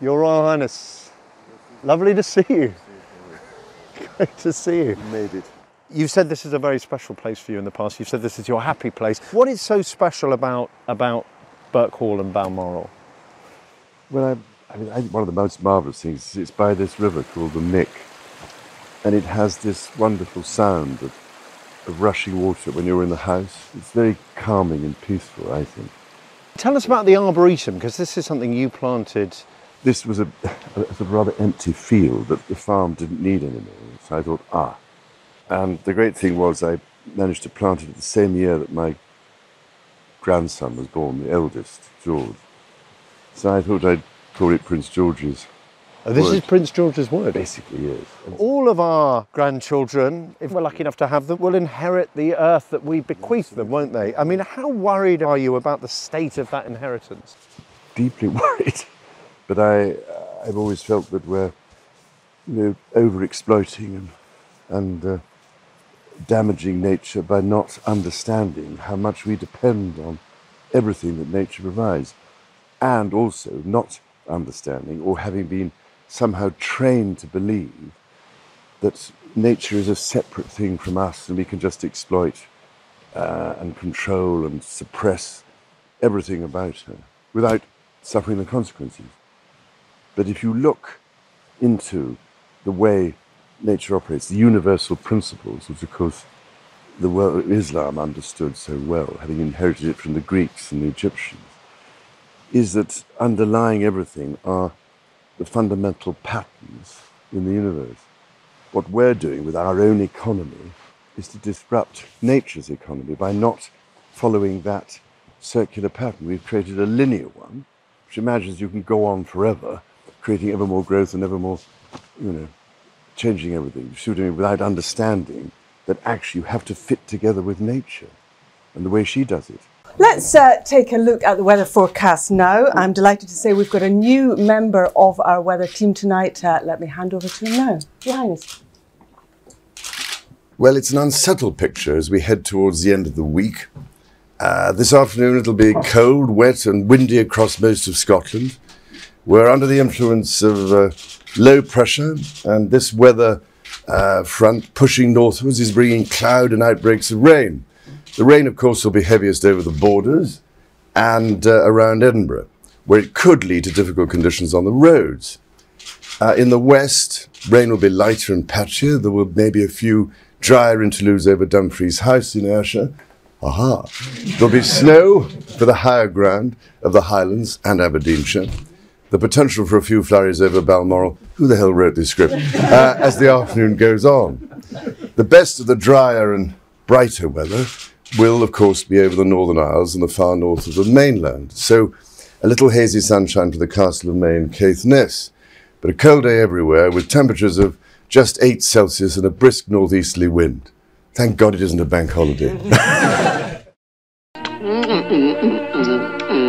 Your Royal Highness, lovely to see you. Great to see you. Made it. You've said this is a very special place for you in the past. You've said this is your happy place. What is so special about about Birkhall and Balmoral? Well, I, I mean, I, one of the most marvellous things is it's by this river called the Muick, and it has this wonderful sound of, of rushing water when you're in the house. It's very calming and peaceful, I think. Tell us about the arboretum because this is something you planted. This was a, a, sort of rather empty field that the farm didn't need anymore. So I thought, ah. And the great thing was I managed to plant it the same year that my grandson was born, the eldest, George. So I thought I'd call it Prince George's. Oh, this Wood. is Prince George's wood. Basically, yes. All of our grandchildren, if we're lucky enough to have them, will inherit the earth that we bequeath them, won't they? I mean, how worried are you about the state of that inheritance? deeply worried. But I, I've always felt that we're, you know, over exploiting and, and uh, damaging nature by not understanding how much we depend on everything that nature provides, and also not understanding or having been somehow trained to believe that nature is a separate thing from us and we can just exploit uh, and control and suppress everything about her without suffering the consequences. But if you look into the way nature operates, the universal principles, which of course the world of Islam understood so well, having inherited it from the Greeks and the Egyptians, is that underlying everything are the fundamental patterns in the universe. What we're doing with our own economy is to disrupt nature's economy by not following that circular pattern. We've created a linear one, which imagines you can go on forever, creating ever more growth and ever more, you know, changing everything, shooting without understanding that actually you have to fit together with nature and the way she does it. Let's uh, take a look at the weather forecast now. I'm delighted to say we've got a new member of our weather team tonight. Uh, let me hand over to him now. Your Highness. Well, it's an unsettled picture as we head towards the end of the week. Uh, this afternoon it'll be cold, wet, and windy across most of Scotland. We're under the influence of uh, low pressure, and this weather uh, front pushing northwards is bringing cloud and outbreaks of rain. The rain, of course, will be heaviest over the borders and uh, around Edinburgh, where it could lead to difficult conditions on the roads. Uh, in the west, rain will be lighter and patchier. There will maybe a few drier interludes over Dumfries House in Ayrshire. Aha! There'll be snow for the higher ground of the Highlands and Aberdeenshire. The potential for a few flurries over Balmoral. Who the hell wrote this script? Uh, as the afternoon goes on. The best of the drier and brighter weather will, of course, be over the Northern Isles and the far north of the mainland. So, a little hazy sunshine for the Castle of Mey and Caithness, but a cold day everywhere with temperatures of just 8 Celsius and a brisk northeasterly wind. Thank God it isn't a bank holiday.